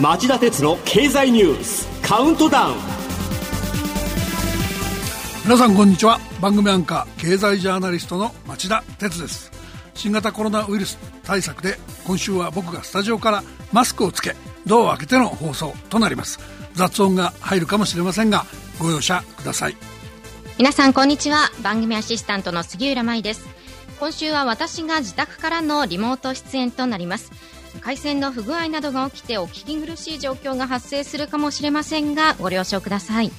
町田鉄の経済ニュースカウントダウン。皆さんこんにちは。番組アンカー経済ジャーナリストの町田鉄です。新型コロナウイルス対策で今週は僕がスタジオからマスクをつけドアを開けての放送となります。雑音が入るかもしれませんがご容赦ください。皆さんこんにちは。番組アシスタントの杉浦舞です。今週は私が自宅からのリモート出演となります。回線の不具合などが起きてお聞き苦しい状況が発生するかもしれませんがご了承ください。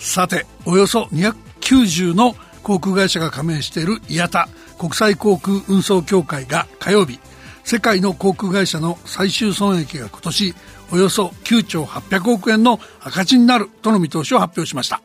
さておよそ290の航空会社が加盟している IATA 国際航空運送協会が火曜日世界の航空会社の最終損益が今年およそ9兆800億円の赤字になるとの見通しを発表しました。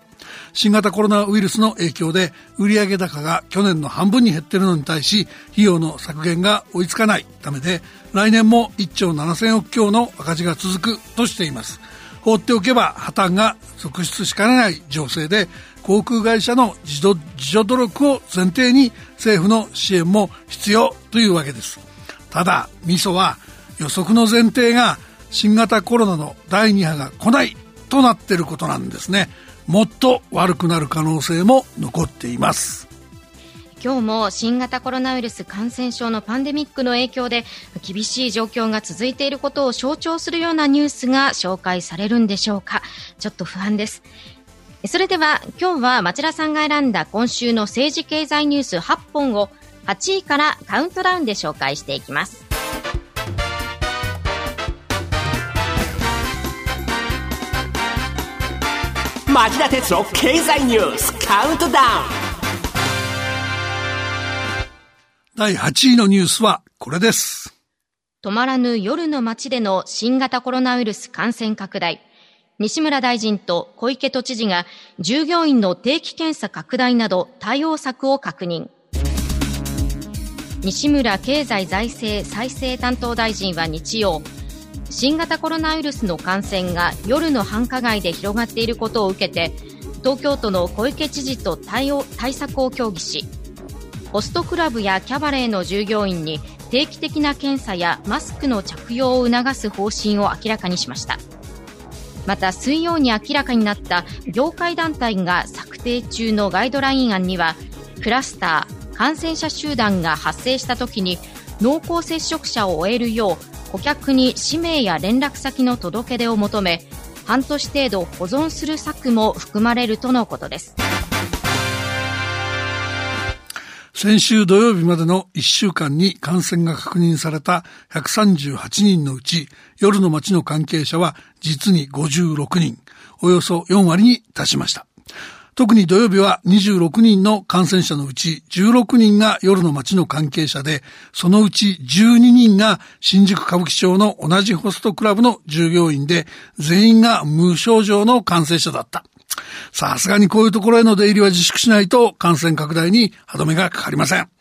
新型コロナウイルスの影響で売上高が去年の半分に減っているのに対し費用の削減が追いつかない。ためで来年も1兆7000億強の赤字が続くとしています。放っておけば破綻が続出しかねない情勢で航空会社の自助自助努力を前提に政府の支援も必要というわけです。ただミソは予測の前提が新型コロナの第2波が来ないとなっていることなんですね。もっと悪くなる可能性も残っています。今日も新型コロナウイルス感染症のパンデミックの影響で厳しい状況が続いていることを象徴するようなニュースが紹介されるんでしょうか。ちょっと不安です。それでは今日は町田さんが選んだ今週の政治経済ニュース8本を8位からカウントダウンで紹介していきます。町田鉄の経済ニュースカウントダウン第8位のニュースはこれです。止まらぬ夜の街での新型コロナウイルス感染拡大。西村大臣と小池都知事が従業員の定期検査拡大など対応策を確認。西村経済財政再生担当大臣は日曜新型コロナウイルスの感染が夜の繁華街で広がっていることを受けて東京都の小池知事と対応対策を協議しホストクラブやキャバレーの従業員に定期的な検査やマスクの着用を促す方針を明らかにしました。また水曜に明らかになった業界団体が策定中のガイドライン案にはクラスター感染者集団が発生した時に濃厚接触者を終えるよう顧客に氏名や連絡先の届け出を求め半年程度保存する策も含まれるとのことです。先週土曜日までの1週間に感染が確認された138人のうち夜の街の関係者は実に56人。およそ4割に達しました。特に土曜日は26人の感染者のうち16人が夜の街の関係者で、そのうち12人が新宿歌舞伎町の同じホストクラブの従業員で、全員が無症状の感染者だった。さすがにこういうところへの出入りは自粛しないと感染拡大に歯止めがかかりません。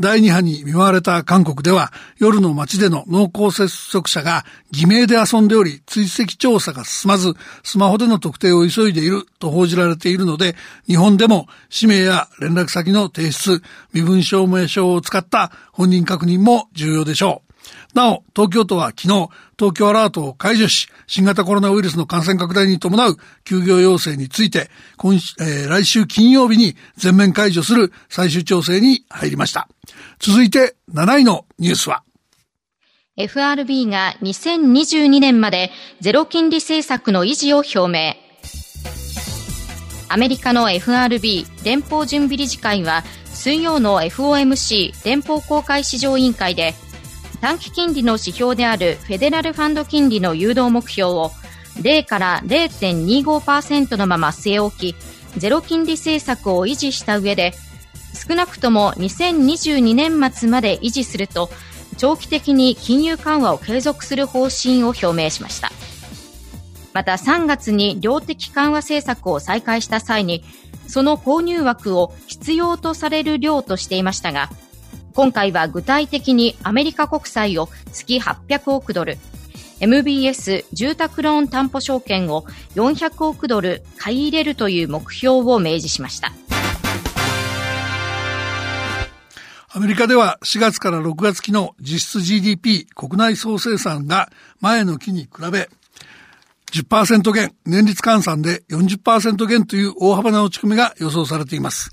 第2波に見舞われた韓国では夜の街での濃厚接触者が偽名で遊んでおり追跡調査が進まずスマホでの特定を急いでいると報じられているので日本でも氏名や連絡先の提出身分証明書を使った本人確認も重要でしょう。なお、東京都は昨日、東京アラートを解除し、新型コロナウイルスの感染拡大に伴う休業要請について、今えー、来週金曜日に全面解除する最終調整に入りました。続いて、7位のニュースは、FRB が2022年までゼロ金利政策の維持を表明。アメリカの FRB 連邦準備理事会は水曜の FOMC 連邦公開市場委員会で短期金利の指標であるフェデラルファンド金利の誘導目標を0から0.25%のまま据え置き、ゼロ金利政策を維持した上で、少なくとも2022年末まで維持すると、長期的に金融緩和を継続する方針を表明しました。また3月に量的緩和政策を再開した際に、その購入枠を必要とされる量としていましたが、今回は具体的にアメリカ国債を月800億ドル、MBS 住宅ローン担保証券を400億ドル買い入れるという目標を明示しました。アメリカでは4月から6月期の実質 GDP 国内総生産が前の期に比べ10%減、年率換算で40%減という大幅な落ち込みが予想されています。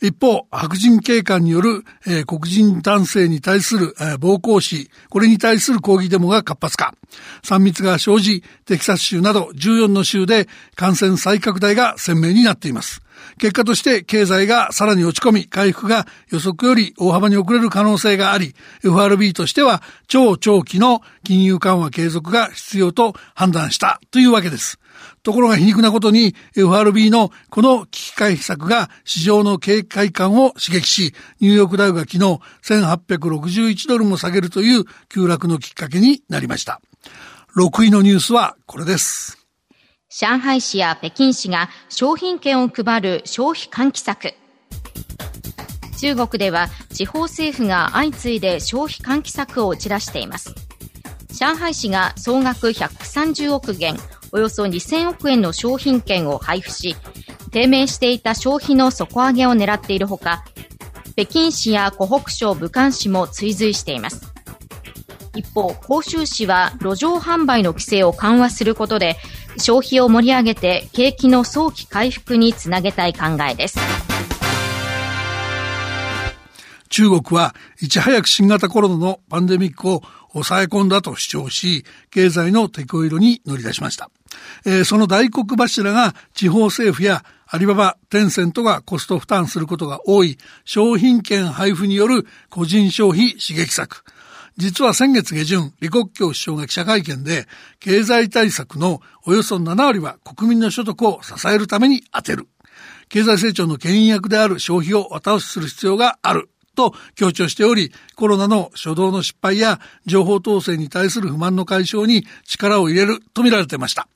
一方、白人警官による、えー、黒人男性に対する、えー、暴行死、これに対する抗議デモが活発化。3密が生じ、テキサス州など14の州で感染再拡大が鮮明になっています。結果として経済がさらに落ち込み、回復が予測より大幅に遅れる可能性があり、FRB としては超長期の金融緩和継続が必要と判断したというわけです。ところが皮肉なことに FRB のこの危機回避策が市場の警戒感を刺激し、ニューヨークダウが昨日1861ドルも下げるという急落のきっかけになりました。6位のニュースはこれです。上海市や北京市が商品券を配る消費喚起策。中国では地方政府が相次いで消費喚起策を打ち出しています。上海市が総額130億元、およそ2000億円の商品券を配布し、低迷していた消費の底上げを狙っているほか、北京市や湖北省武漢市も追随しています。一方、広州市は路上販売の規制を緩和することで、消費を盛り上げて景気の早期回復につなげたい考えです。中国はいち早く新型コロナのパンデミックを抑え込んだと主張し、経済のテこ入れに乗り出しました。えー、その大黒柱が地方政府やアリババ、テンセントがコスト負担することが多い商品券配布による個人消費刺激策。実は先月下旬、李克強首相が記者会見で、経済対策のおよそ7割は国民の所得を支えるために充てる。経済成長の牽引役である消費を後押しする必要がある。と強調しており、コロナの初動の失敗や情報統制に対する不満の解消に力を入れると見られていました。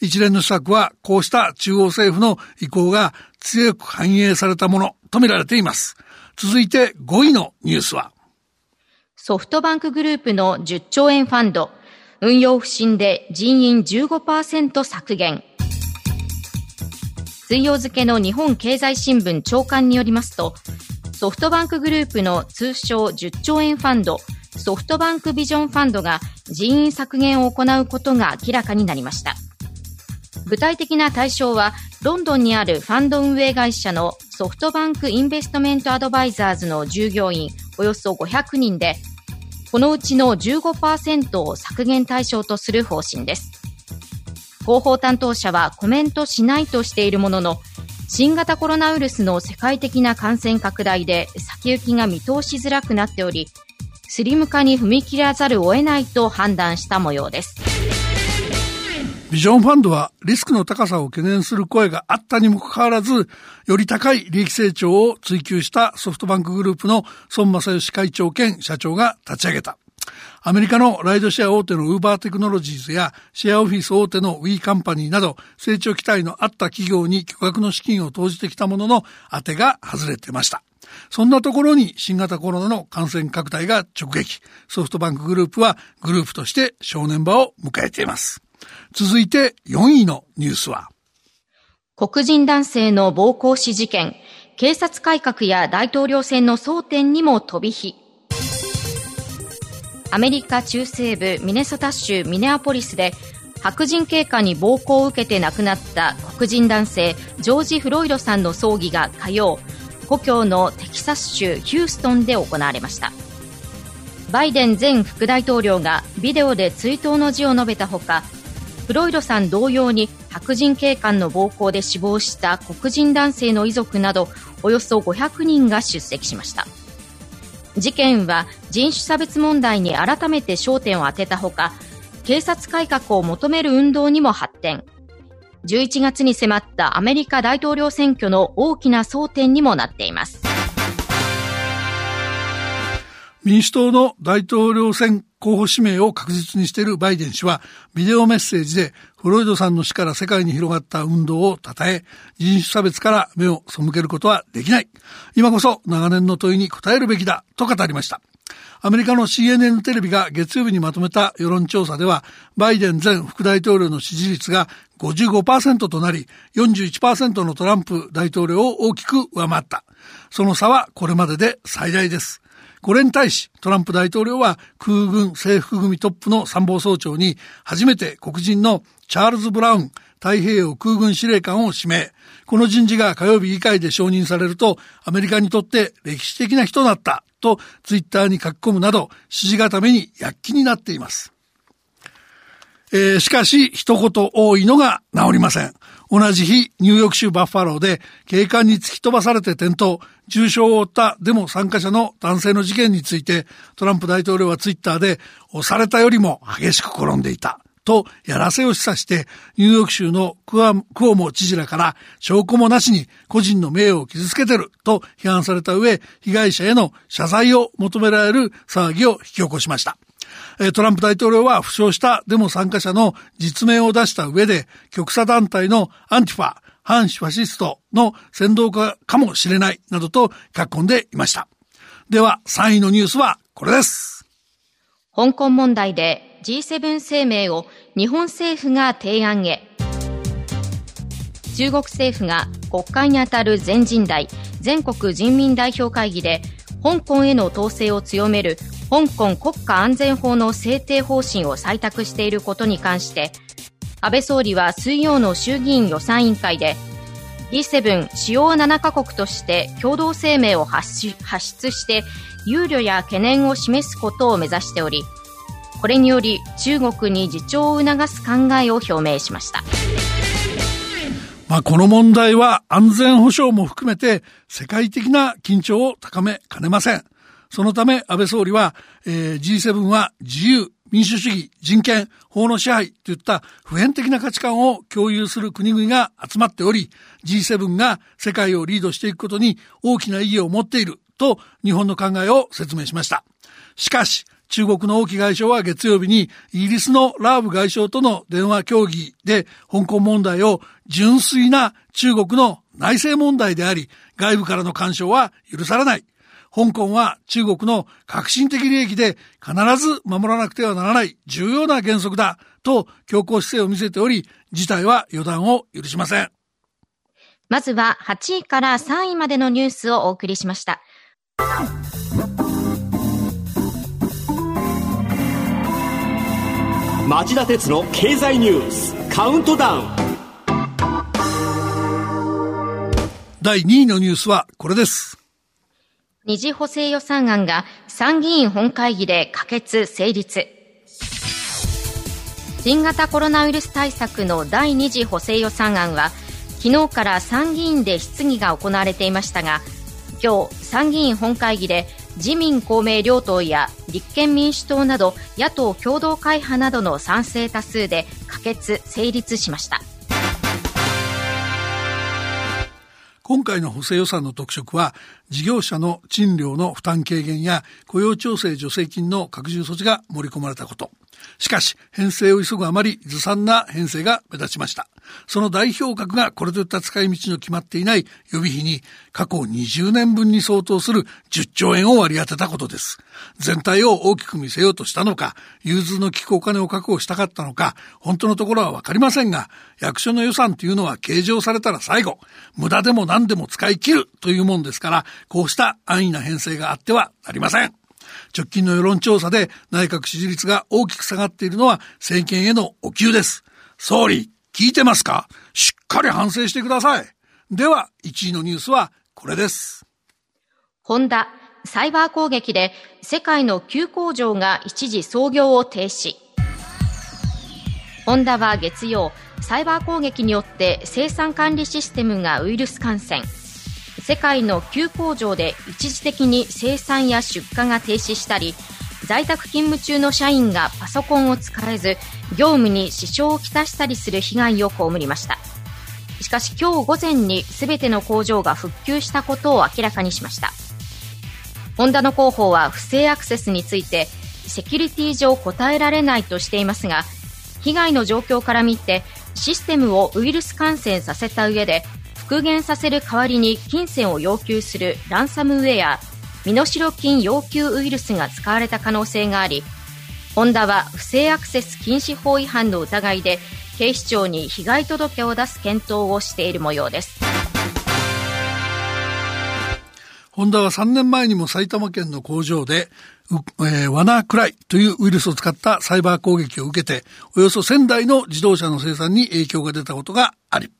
一連の施策はこうした中央政府の意向が強く反映されたものと見られています。続いて5位のニュースはソフトバンクグループの10兆円ファンド、運用不振で人員15%削減。水曜付の日本経済新聞長官によりますと、ソフトバンクグループの通称10兆円ファンド、ソフトバンクビジョンファンドが人員削減を行うことが明らかになりました。具体的な対象は、ロンドンにあるファンド運営会社のソフトバンクインベストメントアドバイザーズの従業員およそ500人で、このうちの15%を削減対象とする方針です。広報担当者はコメントしないとしているものの、新型コロナウイルスの世界的な感染拡大で先行きが見通しづらくなっており、スリム化に踏み切らざるを得ないと判断した模様です。ビジョンファンドはリスクの高さを懸念する声があったにもかかわらず、より高い利益成長を追求したソフトバンクグループの孫正義会長兼社長が立ち上げた。アメリカのライドシェア大手のウーバーテクノロジーズやシェアオフィス大手のウィーカンパニーなど成長期待のあった企業に巨額の資金を投じてきたものの当てが外れてました。そんなところに新型コロナの感染拡大が直撃。ソフトバンクグループはグループとして正念場を迎えています。続いて4位のニュースは。黒人男性の暴行死事件、警察改革や大統領選の争点にも飛び火。アメリカ中西部ミネソタ州ミネアポリスで白人警官に暴行を受けて亡くなった黒人男性ジョージ・フロイドさんの葬儀が火曜故郷のテキサス州ヒューストンで行われました。バイデン前副大統領がビデオで追悼の辞を述べたほかフロイドさん同様に白人警官の暴行で死亡した黒人男性の遺族などおよそ500人が出席しました。事件は人種差別問題に改めて焦点を当てたほか警察改革を求める運動にも発展。11月に迫ったアメリカ大統領選挙の大きな争点にもなっています。民主党の大統領選候補指名を確実にしているバイデン氏は、ビデオメッセージでフロイドさんの死から世界に広がった運動を称え、人種差別から目を背けることはできない。今こそ長年の問いに答えるべきだ、と語りました。アメリカの CNN テレビが月曜日にまとめた世論調査では、バイデン前副大統領の支持率が55%となり、41%のトランプ大統領を大きく上回った。その差はこれまでで最大です。これに対しトランプ大統領は空軍制服組トップの参謀総長に初めて黒人のチャールズ・ブラウン太平洋空軍司令官を指名。この人事が火曜日議会で承認されると、アメリカにとって歴史的な人だったとツイッターに書き込むなど、支持固めに躍起になっています。えー、しかし、一言多いのが治りません。同じ日、ニューヨーク州バッファローで警官に突き飛ばされて転倒、重傷を負ったデモ参加者の男性の事件について、トランプ大統領はツイッターで、押されたよりも激しく転んでいた。とやらせを示唆して、ニューヨーク州のクアクオモ知事らから証拠もなしに個人の名誉を傷つけてると批判された上、被害者への謝罪を求められる騒ぎを引き起こしました。トランプ大統領は負傷したデモ参加者の実名を出した上で、極左団体のアンティファ、反ファシストの先導家かもしれないなどと書き込んでいました。では3位のニュースはこれです。香港問題で G7 声明を日本政府が提案へ中国政府が国会にあたる全人代全国人民代表会議で香港への統制を強める香港国家安全法の制定方針を採択していることに関して安倍総理は水曜の衆議院予算委員会で G7 主要7カ国として共同声明を発出して憂慮や懸念を示すことを目指しておりこれにより中国に自重を促す考えを表明しました。まあ、この問題は安全保障も含めて世界的な緊張を高めかねません。そのため安倍総理は、えー、G7 は自由、民主主義、人権、法の支配といった普遍的な価値観を共有する国々が集まっており、G7 が世界をリードしていくことに大きな意義を持っていると日本の考えを説明しました。しかし、中国の王毅外相は月曜日にイギリスのラーブ外相との電話協議で香港問題を純粋な中国の内政問題であり外部からの干渉は許されない。香港は中国の革新的利益で必ず守らなくてはならない重要な原則だと強硬姿勢を見せており事態は予断を許しません。まずは8位から3位までのニュースをお送りしました。町田鉄の経済ニュースカウントダウン第2位のニュースはこれです二次補正予算案が参議院本会議で可決成立。新型コロナウイルス対策の第2次補正予算案は昨日から参議院で質疑が行われていましたが今日参議院本会議で自民公明両党や立憲民主党など野党共同会派などの賛成多数で可決成立しました。今回の補正予算の特色は事業者の賃料の負担軽減や雇用調整助成金の拡充措置が盛り込まれたこと。しかし、編成を急ぐあまりずさんな編成が目立ちました。その代表格がこれといった使い道の決まっていない予備費に過去20年分に相当する10兆円を割り当てたことです。全体を大きく見せようとしたのか、融通の利くお金を確保したかったのか、本当のところはわかりませんが、役所の予算というのは計上されたら最後、無駄でも何でも使い切るというもんですから、こうした安易な編成があってはなりません。直近の世論調査で内閣支持率が大きく下がっているのは政権へのお給です。総理、聞いてますか？しっかり反省してください。では、1位のニュースはこれです。ホンダ、サイバー攻撃で世界の旧工場が一時操業を停止。ホンダは月曜、サイバー攻撃によって生産管理システムがウイルス感染。世界の旧工場で一時的に生産や出荷が停止したり在宅勤務中の社員がパソコンを使えず業務に支障をきたしたりする被害を被りました。しかし今日午前に全ての工場が復旧したことを明らかにしました。ホンダの広報は不正アクセスについてセキュリティ上答えられないとしていますが被害の状況から見てシステムをウイルス感染させた上で復元させる代わりに金銭を要求するランサムウェア身代金要求ウイルスが使われた可能性がありホンダは不正アクセス禁止法違反の疑いで警視庁に被害届を出す検討をしている模様です。ホンダは3年前にも埼玉県の工場で、えー、ワナクライというウイルスを使ったサイバー攻撃を受けて、およそ1000台の自動車の生産に影響が出たことがあり、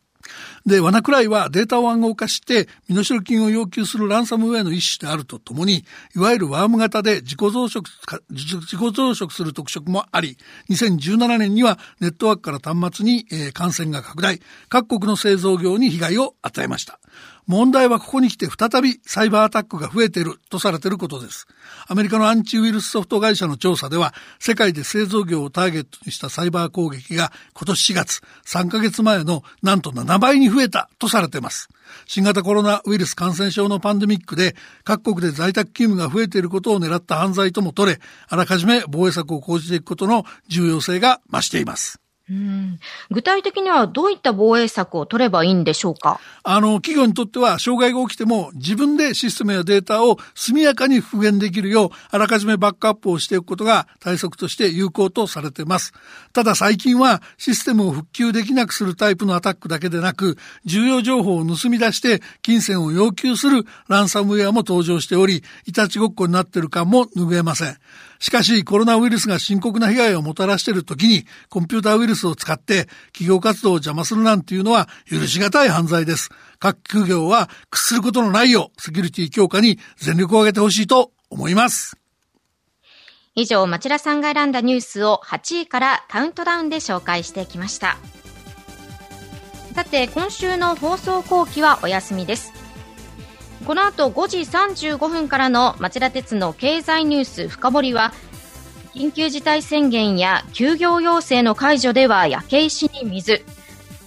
で、ワナクライはデータを暗号化して身代金を要求するランサムウェアの一種であるとともに、いわゆるワーム型で自己増殖、自己増殖する特色もあり、2017年にはネットワークから端末に、えー、感染が拡大、各国の製造業に被害を与えました。問題はここに来て再びサイバーアタックが増えているとされていることです。アメリカのアンチウイルスソフト会社の調査では、世界で製造業をターゲットにしたサイバー攻撃が今年4月、3ヶ月前のなんと7倍に増えたとされています。新型コロナウイルス感染症のパンデミックで各国で在宅勤務が増えていることを狙った犯罪とも取れ、あらかじめ防衛策を講じていくことの重要性が増しています。うん具体的にはどういった防衛策を取ればいいんでしょうか？あの、企業にとっては障害が起きても自分でシステムやデータを速やかに復元できるようあらかじめバックアップをしておくことが対策として有効とされています。ただ最近はシステムを復旧できなくするタイプのアタックだけでなく重要情報を盗み出して金銭を要求するランサムウェアも登場しており、いたちごっこになっている感も拭えません。しかし、コロナウイルスが深刻な被害をもたらしている時に、コンピューターウイルスを使って企業活動を邪魔するなんていうのは許し難い犯罪です。各企業は屈することのないよう、セキュリティ強化に全力を挙げてほしいと思います。以上、町田さんが選んだニュースを8位からカウントダウンで紹介してきました。さて、今週の放送後期はお休みです。この後5時35分からの町田鉄の経済ニュース深掘りは、緊急事態宣言や休業要請の解除では焼け石に水、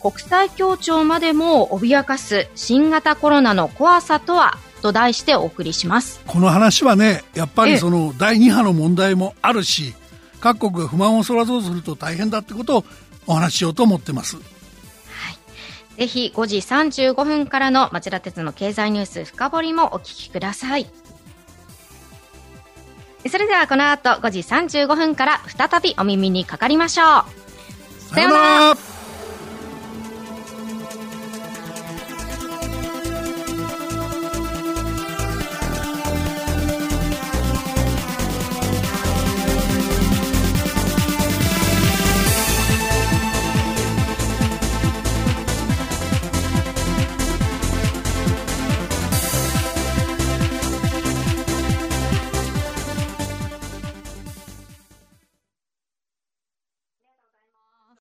国際協調までも脅かす新型コロナの怖さとはと題してお送りします。この話はね、やっぱりその第2波の問題もあるし、各国が不満をそらそうとすると大変だってことをお話ししようと思ってます。ぜひ5時35分からの町田鉄の経済ニュース深掘りもお聞きください。それではこの後5時35分から再びお耳にかかりましょう。さようなら